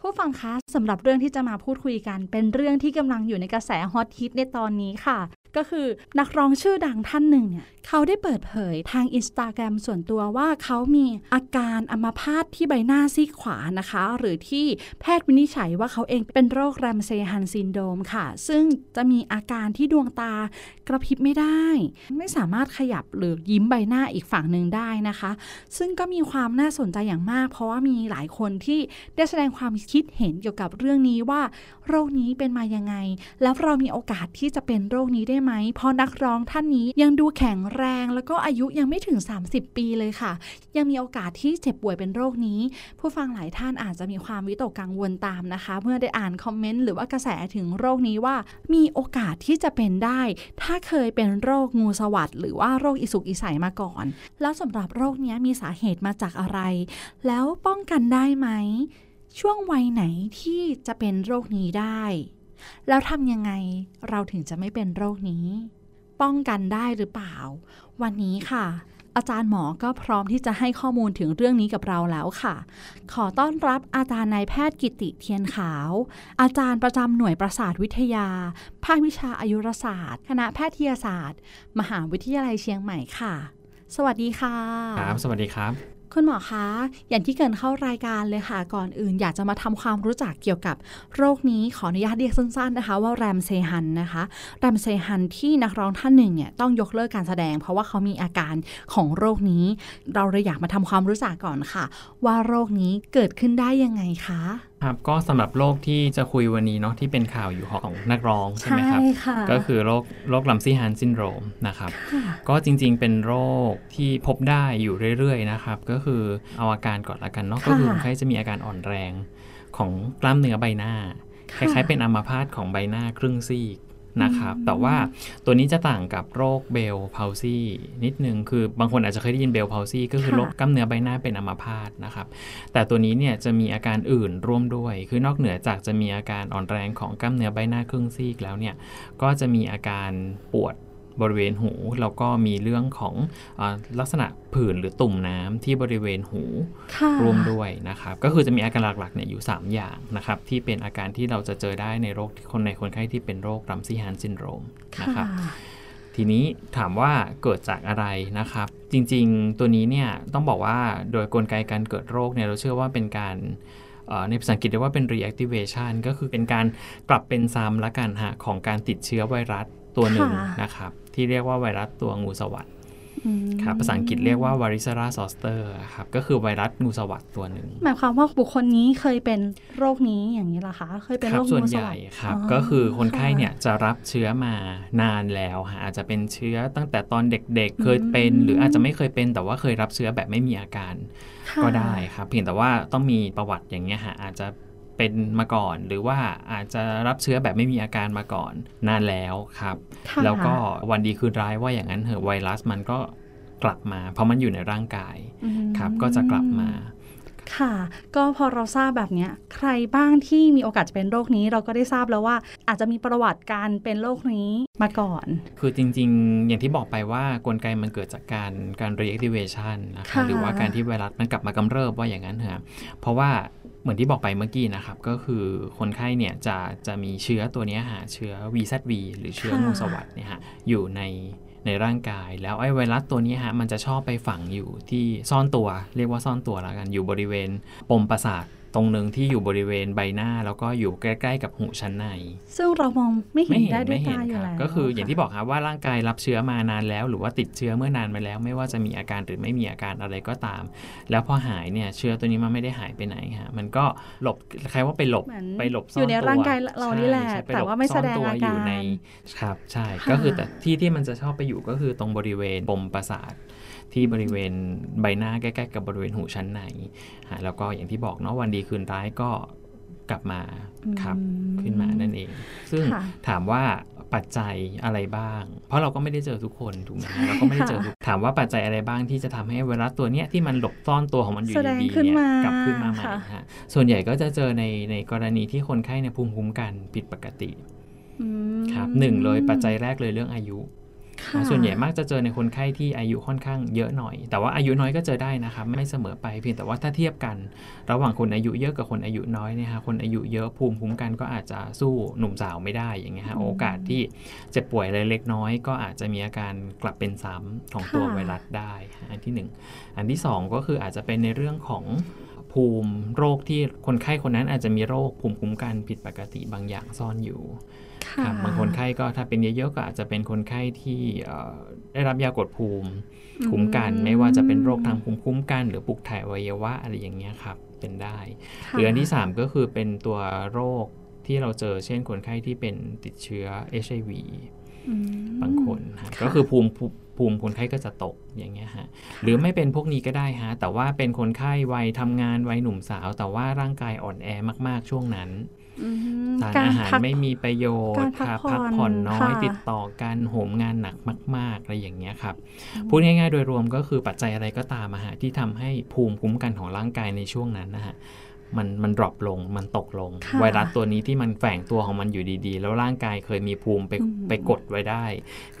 ผู้ฟังคะสำหรับเรื่องที่จะมาพูดคุยกัน เป็นเรื่องที่กำลังอยู่ในกระแสฮอตฮิตในตอนนี้ค่ะ ก็คือนักร้องชื่อดังท่านหนึ่งเนี่ยเขาได้เปิดเผยทางอินสตาแกรมส่วนตัวว่าเขามีอาการอัมาพาตที่ใบหน้าซีกขวานะคะ หรือที่แพทย์วินิจฉัยว่าเขาเองเป็นโรค Ramsay Hunt Syndrome ค่ะ ซึ่งจะมีอาการที่ดวงตากระพริบไม่ได้ ไม่สามารถขยับหรือยิ้มใบหน้าอีกฝั่งหนึ่งได้นะคะ ซึ่งก็มีความน่าสนใจอย่างมาก เพราะว่ามีหลายคนที่ได้แสดงความคิดเห็นเกี่ยวกับเรื่องนี้ว่า โรคนี้เป็นมายังไง แล้วเรามีโอกาสที่จะเป็นโรคนี้ได้ไหมเพราะนักร้องท่านนี้ยังดูแข็งแรง แล้วก็อายุยังไม่ถึง 30 ปีเลยค่ะ ยังมีโอกาสที่เจ็บป่วยเป็นโรคนี้ ผู้ฟังหลายท่านอาจจะมีความวิตกกังวลตามนะคะ เมื่อได้อ่านคอมเมนต์หรือว่ากระแสถึงโรคนี้ว่า มีโอกาสที่จะเป็นได้ ถ้าเคยเป็นโรคงูสวัสดหรือว่าโรคอิสุกอิสัยมาก่อน แล้วสำหรับโรคนี้มีสาเหตุมาจากอะไร แล้วป้องกันได้ไหม ช่วงวัยไหนที่จะเป็นโรคนี้ได้ แล้วทำยังไงเราถึงจะไม่เป็นโรคนี้ ป้องกันได้หรือเปล่า วันนี้ค่ะ อาจารย์หมอก็พร้อมที่จะให้ข้อมูลถึงเรื่องนี้กับเราแล้วค่ะ ขอต้อนรับอาจารย์นายแพทย์กิติเทียนขาว อาจารย์ประจำหน่วยประสาทวิทยา ภาควิชาอายุรศาสตร์ คณะแพทยศาสตร์ มหาวิทยาลัยเชียงใหม่ค่ะ สวัสดีค่ะ ครับ สวัสดีครับ คุณหมอคะ อย่างที่เกินเข้ารายการเลยค่ะ ก่อนอื่นอยากจะมาทำความรู้จักเกี่ยวกับโรคนี้ขออนุญาตเรียกสั้นๆนะคะว่าแรมเซฮันนะคะ แรมเซฮันที่นักร้องท่านหนึ่งเนี่ยต้องยกเลิกการแสดง เพราะว่าเขามีอาการของโรคนี้ เราเลยอยากมาทำความรู้จักก่อนค่ะ ว่าโรคนี้เกิดขึ้นได้ยังไงคะ ครับก็สำหรับโรคที่จะคุยวันนี้เนาะที่เป็นข่าวอยู่ของนักร้องใช่ไหมครับค่ะก็คือโรคโรคลัมซี่ฮันซินโดรมนะครับค่ะก็จริงๆเป็นโรคที่พบได้อยู่เรื่อยๆนะครับก็คือเอาอาการก่อนละกันเนาะค่ะก็คือคนไข้จะมีอาการอ่อนแรงของกล้ามเนื้อใบหน้าคค่ะล้ายๆเป็นอัมาพาตของใบหน้าครึ่งซีก นะครับอืมแต่ว่าตัวนี้จะต่างกับโรค Bell's palsy นิดนึง คือบางคนอาจจะเคยได้ยิน Bell's palsy ก็คือโรคกล้ามเนื้อใบหน้าเป็นอัมาพาตนะครับ แต่ตัวนี้เนี่ยจะมีอาการอื่นร่วมด้วย คือนอกเหนือจากจะมีอาการอ่อนแรงของกล้ามเนื้อใบหน้าครึ่งซีกแล้วเนี่ย ก็จะมีอาการปวด บริเวณหูแล้วก็มีเรื่องของอาลักษณะผื่นหรือตุ่มน้ำที่บริเวณหูค่ะร่วมด้วยนะครับ ก็คือจะมีอาการหลักๆเนี่ยอยู่ 3 อย่างนะครับ ที่เป็นอาการที่เราจะเจอได้ในโรคที่คนในคนไข้ที่เป็นโรค Ramsay Hunt Syndromeนะครับทีนี้ถามว่าเกิดจากอะไรนะครับ จริงๆ ตัวนี้เนี่ยต้องบอกว่าโดยกลไกการเกิดโรคเนี่ยเราเชื่อว่าเป็นการเอ่อในภาษาอังกฤษเรียกว่าเป็น reactivation ก็คือเป็นการกลับเป็นซ้ำละกันฮะของการติดเชื้อไวรัสตัวหนึ่งค่ะนะครับ ที่เรียกว่าไวรัสตัวงูสวัสดอืมครับภาษาอังกฤษเรียกว่า varicella zoster ครับก็คือไวรัสงูสวัสดตัวหนึ่งหมายความว่าบุคคลนี้เคยเป็นโรคนี้อย่างนี้เหรอคะเคยเป็นคโรรับคส่วนงูสใหญ่วัสดครับอ๋อก็คือคนไข้ค่ะเนี่ยจะรับเชื้อมานานแล้วฮะอาจจะเป็นเชื้อตั้งแต่ตอนเด็กๆ เคยเป็นอืมหรืออาจจะไม่เคยเป็นแต่ว่าเคยรับเชื้อแบบไม่มีอาการค่ะก็ได้ครับเพียงแต่ว่าต้องมีประวัติอย่างเงี้ยฮะอาจจะ เป็นมาก่อน หรือว่าอาจจะรับเชื้อแบบไม่มีอาการมาก่อนนานแล้วครับค่ะแล้วก็วันดีคืนร้ายว่าอย่างนั้นเหอะไวรัสมันก็กลับมา เพราะมันอยู่ในร่างกายอืมครับก็จะกลับมาค่ะ ก็พอเราทราบแบบเนี้ยใครบ้างที่มีโอกาสจะเป็นโรคนี้ เราก็ได้ทราบแล้วว่าอาจจะมีประวัติการเป็นโรคนี้มาก่อน คือจริงๆ อย่างที่บอกไปว่ากลไกมันเกิดจากการการ reactivation นะคะค่ะหรือว่าการที่ไวรัสมันกลับมากำเริบว่าอย่างนั้นเถอะเพราะว่า เหมือนที่บอกไปเมื่อกี้นะครับ ก็คือคนไข้เนี่ยจะจะมีเชื้อตัวนี้ฮะเชื้อ VZV หรือเชื้องูสวัสดเนี่ยฮะอยู่ในในร่างกาย แล้วไอ้ไวรัสตัวนี้ฮะมันจะชอบไปฝังอยู่ที่ซ่อนตัว เรียกว่าซ่อนตัวแล้วกันอยู่บริเวณปมประสาท ตรงหนึ่งที่อยู่บริเวณใบหน้า แล้วก็อยู่ใกล้ ๆ กับหูชั้นใน ซึ่งเรามองไม่เห็นได้ด้วยไม่เห็ตานอยู่ครับแล้วก็คืออย่างะที่บอกครับว่าร่างกายรับเชื้อมานานแล้ว หรือว่าติดเชื้อเมื่อนานมาแล้ว ไม่ว่าจะมีอาการหรือไม่มีอาการอะไรก็ตาม แล้วพอหายเนี่ยเชื้อตัวนี้มันไม่ได้หายไปไหนฮะมันก็หลบใครว่าไปหลบเหมือนไปหลบซ่อนอยู่ในตัวร่างกายเรานี่แหละใช่ใช่ปแต่ลบว่าไม่แสดงซ่นตัวอาอยู่การในครับใช่ค่ะก็คือแต่ที่ที่มันจะชอบไปอยู่ก็คือตรงบริเวณปมประสาท ที่บริเวณใบหน้าใกล้ ๆ กับบริเวณหูชั้นในฮะแล้วก็อย่างที่บอกเนาะวันดีคืนร้ายก็กลับมาครับอืมขึ้นมานั่นเอง ซึ่งค่ะถามว่าปัจจัยอะไรบ้าง เพราะเราก็ไม่ได้เจอทุกคนถูกไหมใช่เราก็ไม่ได้เจอทุกถามว่าปัจจัยอะไรบ้างที่จะทำให้ไวรัสตัวเนี้ยที่มันหลบซ่อนตัวของมันอยู่แสดงดีๆขึ้นเนี่ยมากลับขึ้นมาใหม่ค่ะฮะส่วนใหญ่ก็จะเจอในในกรณีที่คนไข้ในยภูมิคุ้มกันผิดปกติอืมครับหนึ่งเลยปัจจัยแรกเลยเรื่องอายุค่ะ ส่วนใหญ่มักจะเจอในคนไข้ที่อายุค่อนข้างเยอะหน่อย แต่ว่าอายุน้อยก็เจอได้นะครับไม่เสมอไปเพียงแต่ว่าถ้าเทียบกัน ระหว่างคนอายุเยอะกับคนอายุน้อยเนี่ยฮะคนอายุเยอะภูมิคุ้มกันก็อาจจะสู้หนุ่มสาวไม่ได้อย่างเงี้ยฮะโอกาสที่เจ็บป่วยเล็กน้อย ก็อาจจะมีอาการกลับเป็นซ้ำของตัวไวรัสได้ฮะอันที่หนึ่งอันที่สองก็คืออาจจะเป็นในเรื่องของภูมิโรคที่คนไข้คนนั้นอาจจะมีโรคภูมิคุ้มกันผิดปกติบางอย่างซ่อนอยู่ ค่ะครับบางคนไข้ก็ถ้าเป็นเยอะๆก็อาจจะเป็นคนไข้ที่เอ่อได้รับยากดภูมิคุ้มกันไม่ว่าจะเป็นโรคทางภูมิคุ้มกัน หรือปลุกถ่ายอวัยวะอะไรอย่างเงี้ยครับเป็นได้ค่ะหรืออันที่ 3 ก็คือเป็นตัวโรคที่เราเจอเช่นคนไข้ที่เป็นติดเชื้อ HIV อืมบางคนฮะค่ะก็คือภูมิภูมิภูมิคนไข้ก็จะตกอย่างเงี้ยฮะหรือไม่เป็นพวกนี้ก็ได้ฮะแต่ว่าเป็นคนไข้วัยทำงานวัยหนุ่มสาว แต่ว่าร่างกายอ่อนแอมากๆช่วงนั้นอืม สารการอาหารพักไม่มีประโยชการน์พักค่ะผ่อนพักผ่อนน้อยค่ะติดต่อกันโหมงานหนักมาก ๆ อะไรอย่างเงี้ยครับ พูดง่าย ๆ โดยรวมก็คือปัจจัยอะไรก็ตามอะฮะที่ทำให้ภูมิคุ้มกันของร่างกายในช่วงนั้นนะฮะมันมันดรอปลงมันตกลงค่ะไวรัสตัวนี้ที่มันแฝงตัวของมันอยู่ดีๆ แล้วร่างกายเคยมีภูมิไปอืมไปกดไว้ได้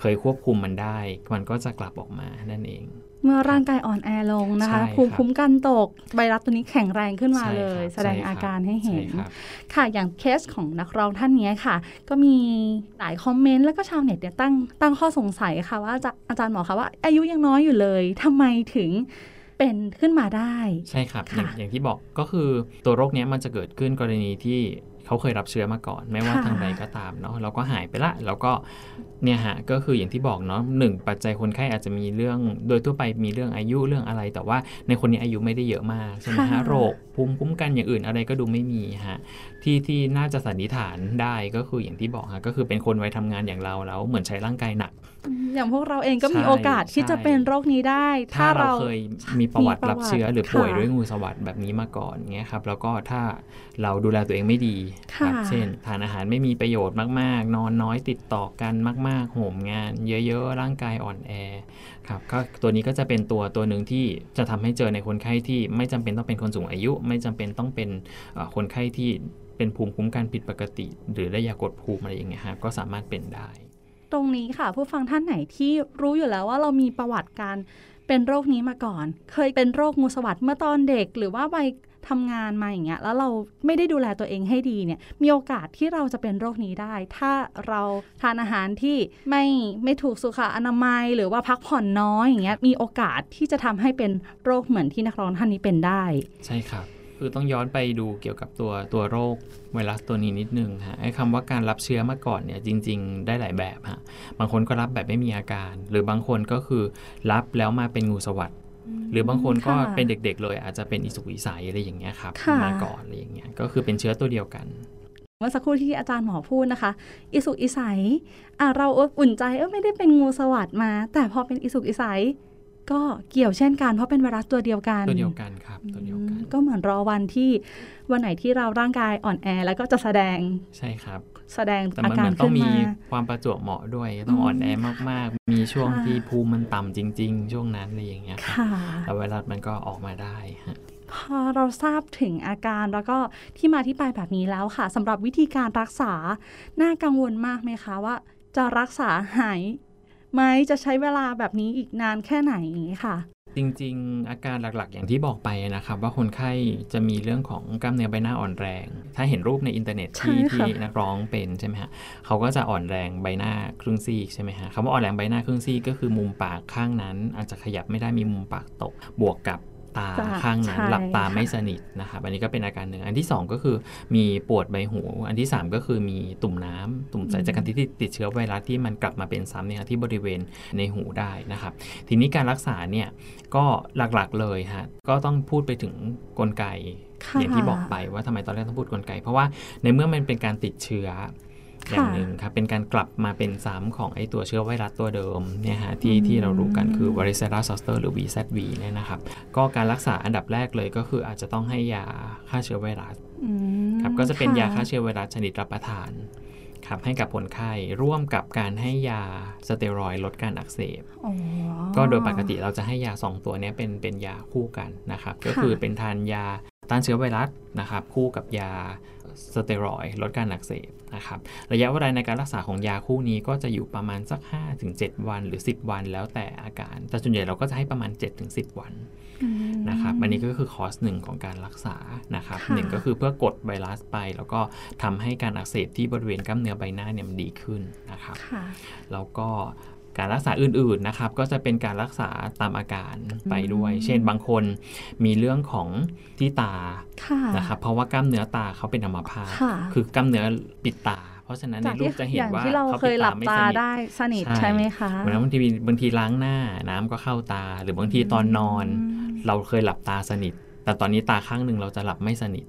เคยควบคุมมันได้ มันก็จะกลับออกมานั่นเอง เมื่อร่างกายอ่อนแอลงนะคะใช่ครับภูมิคุ้มกันตกไวรัสตัวนี้แข็งแรงขึ้นมาใช่เลยครับแสดงใช่ครับอาการให้เห็นใช่ครับค่ะอย่างเคสของนักร้องท่านนี้ค่ะ ก็มีหลายคอมเมนต์แล้วก็ชาวเน็ตเนี่ยตั้งตั้งข้อสงสัยค่ะว่าอาจารย์อาจารย์หมอคะว่า อายุยังน้อยอยู่เลยทำไมถึงเป็นขึ้นมาได้ ใช่ครับอย่างค่ะอย่างที่บอกก็คือตัวโรคเนี้ยมันจะเกิดขึ้นกรณีที่ เขาเคยรับเชื้อมาก่อน ไม่ว่าค่ะทางใดก็ตามเนาะแล้วก็หายไปละ แล้วก็เนี่ยฮะก็คืออย่างที่บอกเนาะหนึ่งปัจจัยคนไข้อาจจะมีเรื่อง โดยทั่วไปมีเรื่องอายุเรื่องอะไร แต่ว่าในคนนี้อายุไม่ได้เยอะมากใช่ไหมฮะโรคภูมิคุ้มกันอย่างอื่นอะไรก็ดูไม่มีฮะที่ที่น่าจะสันนิษฐานได้ก็คืออย่างที่บอกฮะก็คือเป็นคนวัยทำงานอย่างเราแล้วเหมือนใช้ร่างกายหนัก อย่างพวกเราเองก็มีใช่โอกาสที่ใช่จะเป็นโรคนี้ได้ ถ้าถ้าเราเราเคยมีประวัติมีประวัติรับเชื้อหรือป่วยค่ะด้วยงูสวัสด์แบบนี้มาก่อนเงี้ยครับแล้วก็ถ้าเราดูแลตัวเองไม่ดีคค่ะรับเช่นทานอาหารไม่มีประโยชน์มาก ๆ นอนน้อยติดต่อกันมาก ๆโหมงาน เยอะๆร่างกายอ่อนแอ ครับก็ตัวนี้ก็จะเป็นตัวตัวหนึ่งที่จะทำให้เจอในคนไข้ที่ไม่จำเป็นต้องเป็นคนสูงอายุ ไม่จำเป็นต้องเป็นคนไข้ที่เป็นภูมิคุ้มกันผิดปกติ หรือได้ยากดภูมิอะไรอย่างเงี้ยฮะก็สามารถเป็นได้ ตรงนี้ค่ะ ผู้ฟังท่านไหนที่รู้อยู่แล้วว่าเรามีประวัติการเป็นโรคนี้มาก่อน เคยเป็นโรคงูสวัสด์เมื่อตอนเด็ก หรือว่าวัย ทำงานมาอย่างเงี้ยแล้วเราไม่ได้ดูแลตัวเองให้ดีเนี่ยมีโอกาสที่เราจะเป็นโรคนี้ได้ ถ้าเราทานอาหารที่ไม่ไม่ถูกสุขอนามัย หรือว่าพักผ่อนน้อยอย่างเงี้ยมีโอกาสที่จะทำให้เป็นโรคเหมือนที่นักร้องท่านนี้เป็นได้ ใช่ครับคือต้องย้อนไปดูเกี่ยวกับตัวตัวโรคไวรัสตัวนี้นิดนึงฮะไอ้คำว่าการรับเชื้อมาก่อนเนี่ยจริง ๆ ได้หลายแบบฮะบางคนก็รับแบบไม่มีอาการ หรือบางคนก็คือรับแล้วมาเป็นงูสวัสด หรือบางคนก็ค่ะเป็นเด็กๆ เลยอาจจะเป็นอิสุกอิสัยอะไรอย่างเงี้ยครับค่ะมาก่อนอะไรอย่างเงี้ยก็คือเป็นเชื้อตัวเดียวกันเมื่อสักครู่ที่อาจารย์หมอพูดนะคะ อิสุกอิสัยอะเราเอออุ่นใจเออไม่ได้เป็นงูสวัสด์มา แต่พอเป็นอิสุกอิสัยก็เกี่ยวเช่นกัน เพราะเป็นไวรัสตัวเดียวกันตัวเดียวกันครับตัวเดียวกันอืมก็เหมือนรอวันที่วันไหนที่เราร่างกายอ่อนแอแล้วก็จะแสดงใช่ครับ แสดงแต่อามันกาเหรมือนต้อขึ้งนมีมาความประจวบเหมาะด้วยต้องอืมอ่อนแอมากๆ มีช่วงค่ะที่ภูมิมันต่ำจริง ๆ ช่วงนั้นอะไรอย่างเงี้ยครับค่ะแล้วไวรัสมันก็ออกมาได้ฮะพอเราทราบถึงอาการแล้วก็ที่มาที่ไปแบบนี้แล้วค่ะสำหรับวิธีการรักษา น่ากังวลมากไหมคะว่า จะรักษาหาย ไหมจะใช้เวลาแบบนี้อีกนานแค่ไหนอย่างนี้ค่ะ จริงๆ อาการหลักๆ อย่างที่บอกไปนะครับ ว่าคนไข้จะมีเรื่องของกล้ามเนื้อใบหน้าอ่อนแรง ถ้าเห็นรูปในอินเทอร์เน็ตที่ใช่ค่ะที่นักร้องเป็นใช่ไหมฮะเขาก็จะอ่อนแรงใบหน้าครึ่งซีกใช่ไหมฮะคำว่าอ่อนแรงใบหน้าครึ่งซีกก็คือมุมปากข้างนั้น อาจจะขยับไม่ได้มีมุมปากตก บวกกับ ตาจ้ะข้างนั้นใช่หลับตาค่ะไม่สนิทนะครับอันนี้ก็เป็นอาการหนึ่งอันที่สองก็คือมีปวดใบหู อันที่สามก็คือมีตุ่มน้ำตุ่มใสจากการที่ติดเชื้อไวรัสที่มันกลับมาเป็นซ้ำเนี่ยที่บริเวณในหูได้นะครับ ทีนี้การรักษาเนี่ยก็หลักๆเลยฮะก็ต้องพูดไปถึงกลไกค่ะอย่างที่บอกไปว่าทำไมตอนแรกต้องพูดกลไก เพราะว่าในเมื่อมันเป็นการติดเชื้อ อย่างหนึ่งครับเป็นการกลับมาเป็นซ้ำของไอตัวเชื้อไวรัสตัวเดิมเนี่ยฮะที่ที่เรารู้กันคือ varicella zoster หรือ VZV เนี่ยนะครับก็การรักษาอันดับแรกเลยก็คืออาจจะต้องให้ยาฆ่าเชื้อไวรัสอืมครับก็จะเป็นค่ยาฆ่าเชื้อไวรัสชนิดรับประทานครับให้กับคนไข้ร่วมกับการให้ยาสเตียรอยด์ลดการอักเสบอ๋อก็โดยปกติเราจะให้ยา 2 ตัวเนี้ยเป็นเป็นยาคู่กันนะครับก็ค่ะคือเป็นทานยาต้านเชื้อไวรัสนะครับคู่กับยา สเตียรอยด์ลดการอักเสบนะครับระยะเวลาในการรักษาของยาคู่นี้ก็จะอยู่ประมาณสัก 5-7 วันหรือ 10 วันแล้วแต่อาการ แต่ส่วนใหญ่เราก็จะให้ประมาณ 7-10 วันอืมนะครับอันนี้ก็คือคอร์สหนึ่งของการรักษานะครับค่ะหนึ่งก็คือเพื่อกดไวรัสไป แล้วก็ทำให้การอักเสบที่บริเวณกล้ามเนื้อใบหน้าเนี่ยมันดีขึ้นนะครับค่ะแล้วก็ การรักษาอื่นๆนะครับ ก็จะเป็นการรักษาตามอาการไปด้วยอืมเช่นบางคนมีเรื่องของที่ตาค่ะนะครับเพราะว่ากล้ามเนื้อตาเขาเป็นอัมพาตค่ะคือกล้ามเนื้อปิดตาเพราะฉะนั้นในจากรูที่ปจะเห็อนย่างว่าที่เราเขาเคปิยดหลัตาบไม่ตาสนิทได้สนิทใช่ใช่ไหมคะเหมือนบางทีบางทีล้างหน้าน้ำก็เข้าตา หรือบางทีตอนนอน เราเคยหลับตาสนิท แต่ตอนนี้ตาข้างหนึ่งเราจะหลับไม่สนิท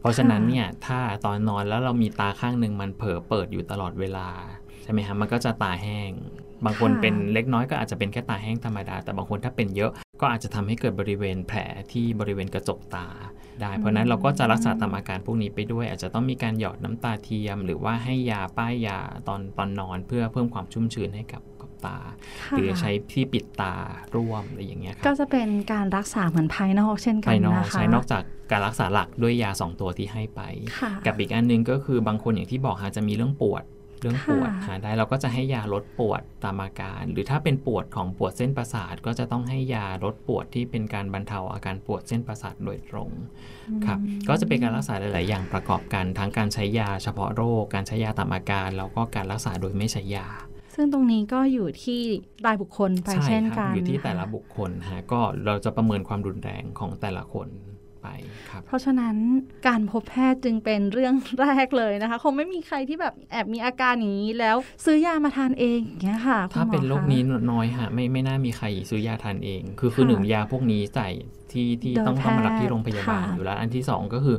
เพราะฉะนั้นเนี่ยถ้าตอนนอนแล้วเรามีตาข้างหนึ่งมันเผลอเปิดอยู่ตลอดเวลาใช่ไหมฮะมันก็จะตาแห้ง บางคนค่ะเป็นเล็กน้อยก็อาจจะเป็นแค่ตาแห้งธรรมดา แต่บางคนถ้าเป็นเยอะก็อาจจะทำให้เกิดบริเวณแผลที่บริเวณกระจกตาได้ เพราะฉะนั้นเราก็จะรักษาตามอาการพวกนี้ไปด้วย อาจจะต้องมีการหยอดน้ำตาเทียม หรือว่าให้ยาป้ายยาตอนตอนนอน เพื่อเพิ่มความชุ่มชื้นให้กับกับตาค่ะหรือใช้ที่ปิดตาร่วมอะไรอย่างเงี้ยคก็รับจะเป็นการรักษาเหมือนภายนอกเช่นกัภานยนอกนะคะใช้นอกจากการรักษาหลักด้วยยา 2 ตัวที่ให้ไปค่ะกับอีกอันหนึงก็คือบางคนอย่างที่บอกฮะจะมีเรื่องปวด เรื่องปวดค่ะหาได้เราก็จะให้ยาลดปวดตามอาการ หรือถ้าเป็นปวดของปวดเส้นประสาท ก็จะต้องให้ยาลดปวดที่เป็นการบรรเทาอาการปวดเส้นประสาทโดยตรงครับก็จะเป็นการรักษาหลาย ๆ อย่างประกอบกันทั้งการใช้ยาเฉพาะโรค การใช้ยาตามอาการ แล้วก็การรักษาโดยไม่ใช้ยาซึ่งตรงนี้ก็อยู่ที่รายบุคคลไปใช่เช่นครักันอยู่ที่แต่ละค่บุคคลฮะก็เราจะประเมินความรุนแรงของแต่ละคน ไปครับเพราะฉะนั้นการพบแพทย์จึงเป็นเรื่องแรกเลยนะคะ คงไม่มีใครที่แบบแอบมีอาการอย่างนี้แล้วซื้อยามาทานเองอย่างเงี้ยค่ะคุณถ้าหมอเป็นโรคคะนี้น้อยฮะไม่ไม่น่ามีใครซื้อยาทานเอง คือคือค่ะหนึ่งยาพวกนี้ใส่ที่ที่โดยต้องต้องมารับที่แพทย์โรงพยาบาลค่ะอยู่แล้ว อันที่สองก็คือ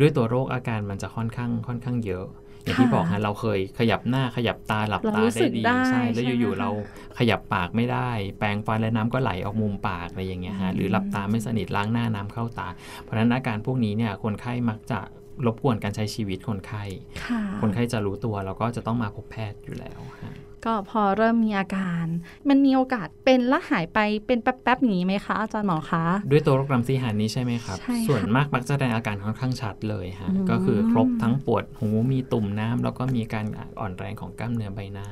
ด้วยตัวโรคอาการมันจะค่อนข้างค่อนข้างเยอะ อย่างที่ค่ะบอกฮะเราเคยขยับหน้าขยับตาหลับเราตารู้สึได้กดีได้ใช่แล้วใช่ไหมอยู่คะๆเราขยับปากไม่ได้ แปรงฟันและน้ำก็ไหลออกมุมปากอะไรอย่างเงี้ยฮะหรือหลับตาไม่สนิทล้างหน้าน้ำเข้าตา เพราะฉะนั้นอาการพวกนี้เนี่ยคนไข้มักจะรบกวนการใช้ชีวิตคนไข้ค่ะคนไข้จะรู้ตัวแล้วก็จะต้องมาพบแพทย์อยู่แล้วฮะ ก็พอเริ่มมีอาการ มันมีโอกาสเป็นและหายไปเป็นแป๊บๆอย่างนี้ไหมคะอาจารย์หมอคะ ด้วยตัวโรครัมซีหันนี้ใช่ไหมครับใช่ค่ะส่วนมากมักจะแสดงอาการค่อนข้างชัดเลยฮะอืมก็คือครบทั้งปวดหูมีตุ่มน้ำแล้วก็มีการอ่อนแรงของกล้ามเนื้อใบหน้า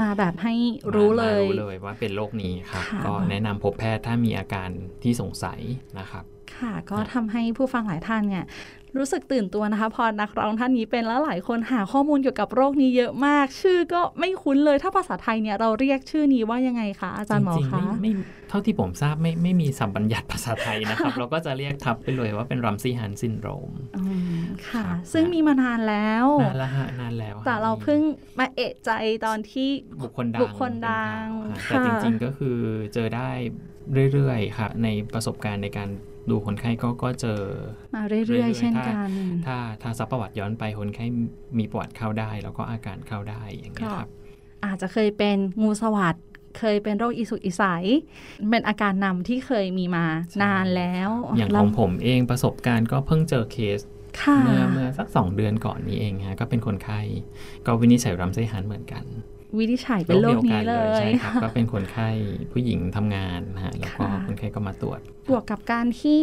มาแบบให้รู้เลมายรู้เลยว่าเป็นโรคนี้ครับค่ะก็แนะนำพบแพทย์ถ้ามีอาการที่สงสัยนะครับค่ะก็ทำให้ผู้ฟังหลายท่านเนี่ย รู้สึกตื่นตัวนะคะ พอนักร้องท่านนี้เป็นแล้วหลายคนหาข้อมูลเกี่ยวกับโรคนี้เยอะมาก ชื่อก็ไม่คุ้นเลยถ้าภาษาไทยเนี่ยเราเรียกชื่อนี้ว่ายังไงคะอาจารย์หมอจริงๆคะไม่ไม่เท่าที่ผมทราบไม่ไม่มีสับบัญญัติภาษาไทยนะครับ เราก็จะเรียกทับไปเลยว่าเป็นรัมซีฮันซินโดรมอืมค่ะครับซึ่งมีมานานแล้วนานแล้วฮะนานแล้วฮะแต่เราเพิ่งมาเอะใจตอนที่บุคคลดังบุคคลดังเป็นข่าวฮะแต่ค่ะจริงๆก็คือเจอได้ เรื่อยๆค่ะในประสบการณ์ในการดูคนไข้ก็ก็เจอมาเรื่อยๆ เช่นกันถ้าถ้าซักประวัติย้อนไปคนไข้มีประวัติเข้าได้ แล้วก็อาการเข้าได้อย่างเงี้ยครับ อาจจะเคยเป็นงูสวัสดเคยเป็นโรคอีสุกอีใสเป็นอาการนำที่เคยมีมานานแล้ว อย่างแล้ขวองผมเองประสบการณ์ก็เพิ่งเจอเคสค่ะเมื่อเมื่อสักสองเดือนก่อนนี้เองฮะก็เป็นคนไข้ก็วินิจฉัยรัมไซฮันเหมือนกัน วินิจฉัยเป็นโรคนี้เลใช่ยครับก็เป็นคนไข้ผู้หญิงทำงานนะฮะแล้วก็ค่ะคนไข้ก็มาตรวจ บวกกับการที่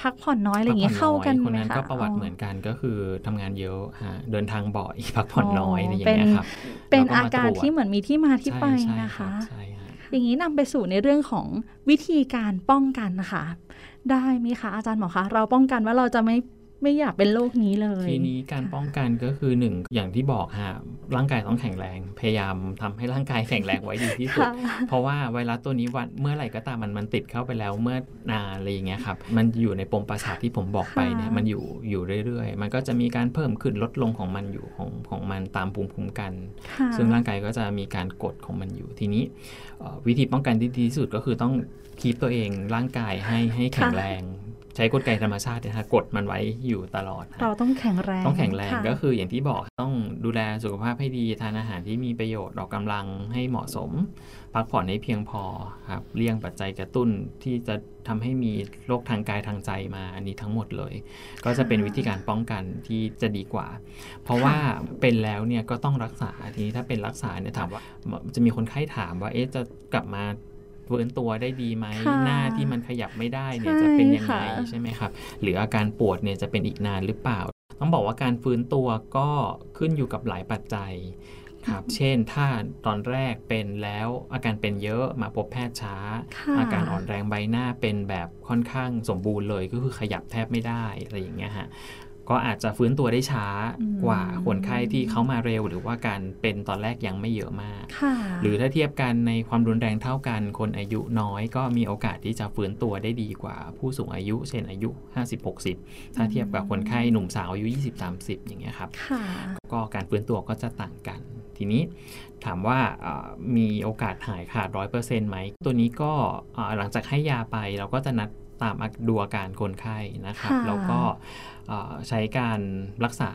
พักผ่อนน้อยอะไรอย่างเงี้ยพัเข้าผ่อกันอยคนไหมนั้นคะก็ประวัติเหมือนกันก็คือทำงานเยอะฮะเดินทางบ่อยพักผ่อนน้อยอ๋อออะไรอย่างเงี้ยครับเป็นแล้วอาการมตวจที่เหมือนมีที่มาที่ไปใช่นะคะใช่ฮะอย่างนี้นำไปสู่ในเรื่องของวิธีการป้องกันนะคะได้ไหมคะอาจารย์หมอคะเราป้องกันว่าเราจะไม่ ไม่อยากเป็นโรคนี้เลย ทีนี้การป้องกันก็คือหนึ่งอย่างที่บอกฮะร่างกายต้องแข็งแรง พยายามทำให้ร่างกายแข็งแรงไว้ดีที่สุดค่ะเพราะว่าไวรัสตัวนี้วันเมื่อไหร่ก็ตามมันมันติดเข้าไปแล้วเมื่อนานอะไรอย่างเงี้ยครับมันอยู่ในปมประสาทที่ผมบอกไปเนี่ยค่ะมันอยู่อยู่เรื่อยๆ มันก็จะมีการเพิ่มขึ้นลดลงของมันอยู่ของของมันตามภูมิคุ้มกันค่ะซึ่งร่างกายก็จะมีการกดของมันอยู่ทีนี้เอ่อวิธีป้องกันที่ดีที่สุดก็คือต้องคีปตัวเองร่างกายให้ให้แข็งแรง ใช้กลไกธรรมชาตินะฮะกดมันไว้อยู่ตลอดฮะเราต้องแข็งแรง ต้องแข็งแรงค่ะก็คืออย่างที่บอกต้องดูแลสุขภาพให้ดีทานอาหารที่มีประโยชน์ออกกำลังให้เหมาะสม พักผ่อนให้เพียงพอครับเลี่ยงปัจจัยกระตุ้นที่จะทำให้มีโรคทางกายทางใจมาอันนี้ทั้งหมดเลย ก็จะเป็นวิธีการป้องกันที่จะดีกว่า เพราะว่าเป็นแล้วเนี่ยก็ต้องรักษาทีนี้ถ้าเป็นรักษาเนี่ยถามว่าจะมีคนไข้ถามว่าเอ๊ะจะกลับมา ฟื้นตัวได้ดีไหมค่ะหน้าที่มันขยับไม่ได้เนี่ยใช่จะเป็นยังไงค่ะใช่ไหมครับ หรืออาการปวดเนี่ยจะเป็นอีกนานหรือเปล่า ต้องบอกว่าการฟื้นตัวก็ขึ้นอยู่กับหลายปัจจัยครับ เช่น ถ้าตอนแรกเป็นแล้วอาการเป็นเยอะมาพบแพทย์ช้าค่ะอาการอ่อนแรงใบหน้าเป็นแบบค่อนข้างสมบูรณ์เลยก็คือขยับแทบไม่ได้อะไรอย่างเงี้ยฮะ ก็อาจจะฟื้นตัวได้ช้าอืมกว่าคนไข้ที่เขามาเร็ว หรือว่าการเป็นตอนแรกยังไม่เยอะมากค่ะหรือถ้าเทียบกันในความรุนแรงเท่ากัน คนอายุน้อยก็มีโอกาสที่จะฟื้นตัวได้ดีกว่าผู้สูงอายุ เช่นอายุ 50-60 ถ้าเทียบกับคนไข้หนุ่มสาวอายุ 20-30 อย่างเงี้ยครับค่ะก็การฟื้นตัวก็จะต่างกัน ทีนี้ถามว่าเอ่อมีโอกาสหายขาดร้อยเปอร์เซ็นต์ไหม ตัวนี้ก็เอ่อหลังจากให้ยาไปเราก็จะนัดตามดูอาการคนไข้นะครับค่ะแล้วก็เอ่อ ใช้การรักษา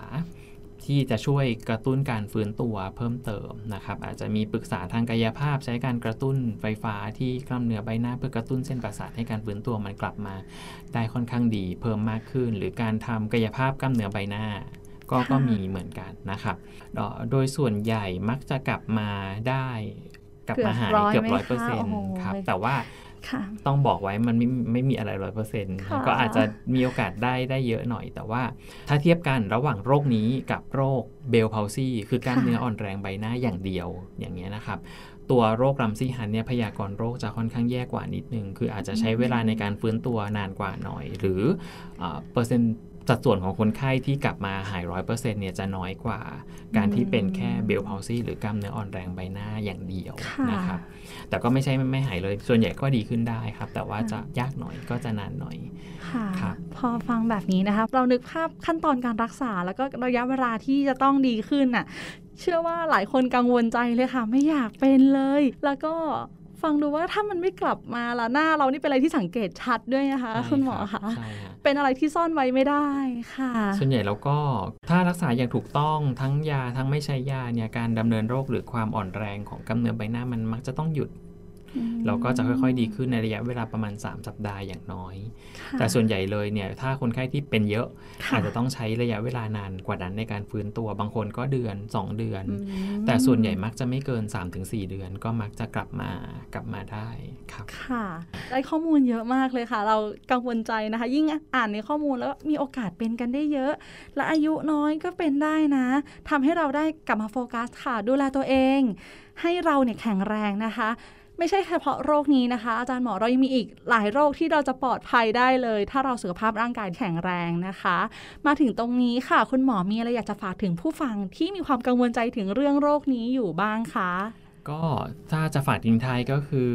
ที่จะช่วยกระตุ้นการฟื้นตัวเพิ่มเติมนะครับอาจจะมีปรึกษาทางกายภาพ ใช้การกระตุ้นไฟฟ้าที่กล้ามเนื้อใบหน้าเพื่อกระตุ้นเส้นประสาทให้การฟื้นตัวมันกลับมา ได้ค่อนข้างดีเพิ่มมากขึ้น หรือการทำกายภาพกล้ามเนื้อใบหน้า ก็ค่ะก็มีเหมือนกันนะครับเอ่อโดยส่วนใหญ่มักจะกลับมาได้กลับมาหายเกือบร้อยเปอร์เซ็นต์ครับแต่ว่าค่ะ ต้องบอกไว้มันไม่ไม่มีอะไรร้อยเปอร์เซ็นต์ค่ะก็อาจจะมีโอกาสได้ได้เยอะหน่อย แต่ว่าถ้าเทียบกันระหว่างโรคนี้กับโรค Bell's palsy คือกล้ามเนื้ออ่อนแรงใบหน้าอย่างเดียวอย่างเงี้ยนะครับตัวโรค Ramsay Hunt เนี่ยพยากรณ์โรคจะค่อนข้างแย่กว่านิดนึง คืออาจจะใช้เวลาในการฟื้นตัวนานกว่าหน่อย หรือเอ่อเปอร์เซ็นต์ สัดส่วนของคนไข้ที่กลับมาหายร้อยเปอร์เซ็นต์เนี่ยจะน้อยกว่า การที่เป็นแค่เบลพาวซีหรือกล้ามเนื้ออ่อนแรงใบหน้าอย่างเดียวค่ะนะครับแต่ก็ไม่ใช่ไม่ไม่หายเลย ส่วนใหญ่ก็ดีขึ้นได้ครับ แต่ว่าจะยากหน่อยก็จะนานหน่อยค่ะครับพอฟังแบบนี้นะคะเรานึกภาพขั้นตอนการรักษา แล้วก็ระยะเวลาที่จะต้องดีขึ้นน่ะเชื่อว่าหลายคนกังวลใจเลยค่ะ ไม่อยากเป็นเลย แล้วก็ ฟังดูว่าถ้ามันไม่กลับมาละหน้าเรานี่เป็นอะไรที่สังเกตชัดด้วยนะคะใช่คุณหมอรัคะบใช่ฮะเป็นอะไรที่ซ่อนไว้ไม่ได้ค่ะ ส่วนใหญ่แล้วก็ถ้ารักษาอย่างถูกต้องทั้งยาทั้งไม่ใช้ยาเนี่ยการดำเนินโรคหรือความอ่อนแรงของกล้ามเนื้อใบหน้ามันมักจะต้องหยุด เราก็จะค่อยๆดีขึ้นในระยะเวลาประมาณ 3 สัปดาห์อย่างน้อยค่ะแต่ส่วนใหญ่เลยเนี่ยถ้าคนไข้ที่เป็นเยอะค่ะอาจจะต้องใช้ระยะเวลานานกว่านั้นในการฟื้นตัวบางคนก็เดือน 2 เดือนอืมแต่ส่วนใหญ่มักจะไม่เกิน 3-4 เดือนก็มักจะกลับมากลับมาได้ครับค่ะ ได้ข้อมูลเยอะมากเลยค่ะ เรากังวลใจนะคะ ยิ่งอ่านในข้อมูลแล้วมีโอกาสเป็นกันได้เยอะ และอายุน้อยก็เป็นได้นะทำให้เราได้กลับมาโฟกัสค่ะ ดูแลตัวเอง ให้เราเนี่ยแข็งแรงนะคะ ไม่ใช่เฉพาะโรคนี้นะคะ อาจารย์หมอเรายังมีอีกหลายโรคที่เราจะปลอดภัยได้เลย ถ้าเราสุขภาพร่างกายแข็งแรงนะคะ มาถึงตรงนี้ค่ะ คุณหมอมีอะไรอยากจะฝากถึงผู้ฟังที่มีความกังวลใจถึงเรื่องโรคนี้อยู่บ้างคะก็ถ้าจะฝากทิ้งท้ายก็คือ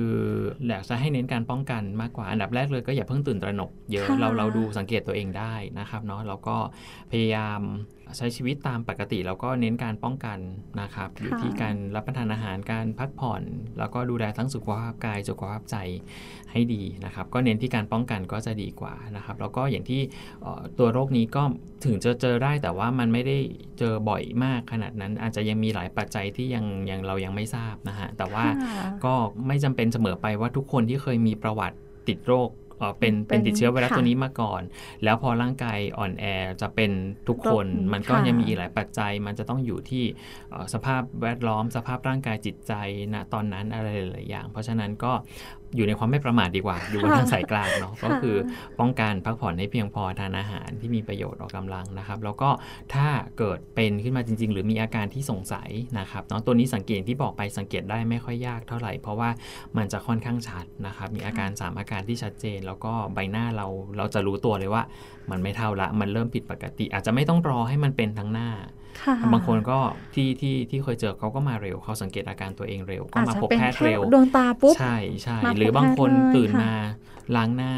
อยากจะให้เน้นการป้องกันมากกว่าอันดับแรกเลยก็อย่าเพิ่งตื่นตระหนกเยอะค่ะเราเราดูสังเกตตัวเองได้นะครับเนาะแล้วก็พยายาม ใช้ชีวิตตามปกติ แล้วก็เน้นการป้องกันนะครับอยู่ที่การรับประทานอาหารการพักผ่อน แล้วก็ดูแลทั้งสุขภาพกายสุขภาพใจให้ดีนะครับ ก็เน้นที่การป้องกันก็จะดีกว่านะครับ แล้วก็อย่างที่เอ่อตัวโรคนี้ก็ถึงจะเจอได้แต่ว่ามันไม่ได้เจอบ่อยมากขนาดนั้น อาจจะยังมีหลายปัจจัยที่ยังยังเรายังไม่ทราบนะฮะแต่ว่าค่ะก็ไม่จำเป็นเสมอไปว่าทุกคนที่เคยมีประวัติติดโรคอ๋อ เป็นเป็นเป็นติดเชื้อไวรัสค่ะตัวนี้มาก่อน แล้วพอร่างกายอ่อนแอจะเป็นทุกคนโรคมันก็ค่ะยังมีอีกหลายปัจจัย มันจะต้องอยู่ที่เอ่อสภาพแวดล้อมสภาพร่างกายจิตใจณตอนนั้นอะไรหลายๆอย่าง เพราะฉะนั้นก็ อยู่ในความไม่ประมาทดีกว่า อยู่บนทางสายกลางเนาะก็คือป้องกันพักผ่อนให้เพียงพอทานอาหารที่มีประโยชน์ออกกำลังนะครับ แล้วก็ถ้าเกิดเป็นขึ้นมาจริง ๆ หรือมีอาการที่สงสัยนะครับเนาะตัวนี้สังเกตที่บอกไปสังเกตได้ไม่ค่อยยากเท่าไหร่ เพราะว่ามันจะค่อนข้างชัดนะครับ มีอาการ 3 อาการที่ชัดเจน แล้วก็ใบหน้าเราเราจะรู้ตัวเลยว่า มันไม่เท่าละมันเริ่มผิดปกติ อาจจะไม่ต้องรอให้มันเป็นทั้งหน้าค่ะ บางคนก็ที่ที่ที่เคยเจอเขาก็มาเร็วเขาสังเกตอาการตัวเองเร็ว ก็อาจมาจะพบเป็นแพทย์แค่เร็วโดนตาปุ๊บใช่ใช่มาพบหรือบางคนแพทย์เลยตื่นค่ะมาล้างหน้า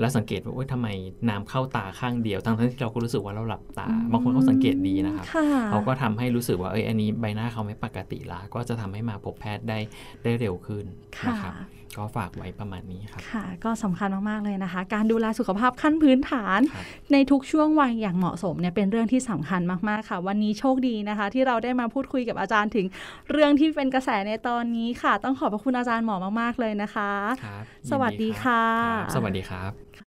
แล้วสังเกตว่าโอ๊ยทำไมน้ำเข้าตาข้างเดียวทั้งๆที่เราก็รู้สึกว่าเราหลับตา บางคนเขาสังเกตดีนะครับค่ะเขาก็ทำให้รู้สึกว่าเอ้ยอันนี้ใบหน้าเขาไม่ปกติละก็จะทำให้มาพบแพทย์ได้ได้เร็วขึ้นค่ะนะครับ ก็ฝากไว้ประมาณนี้ครับค่ะ ก็สำคัญมากๆเลยนะคะ การดูแลสุขภาพขั้นพื้นฐานครับในทุกช่วงวัยอย่างเหมาะสมเนี่ยเป็นเรื่องที่สำคัญมากๆค่ะ วันนี้โชคดีนะคะ ที่เราได้มาพูดคุยกับอาจารย์ถึงเรื่องที่เป็นกระแสในตอนนี้ค่ะ ต้องขอบพระคุณอาจารย์หมอมากๆเลยนะคะครับสวัสดียินรับค่ะรับสวัสดีครับ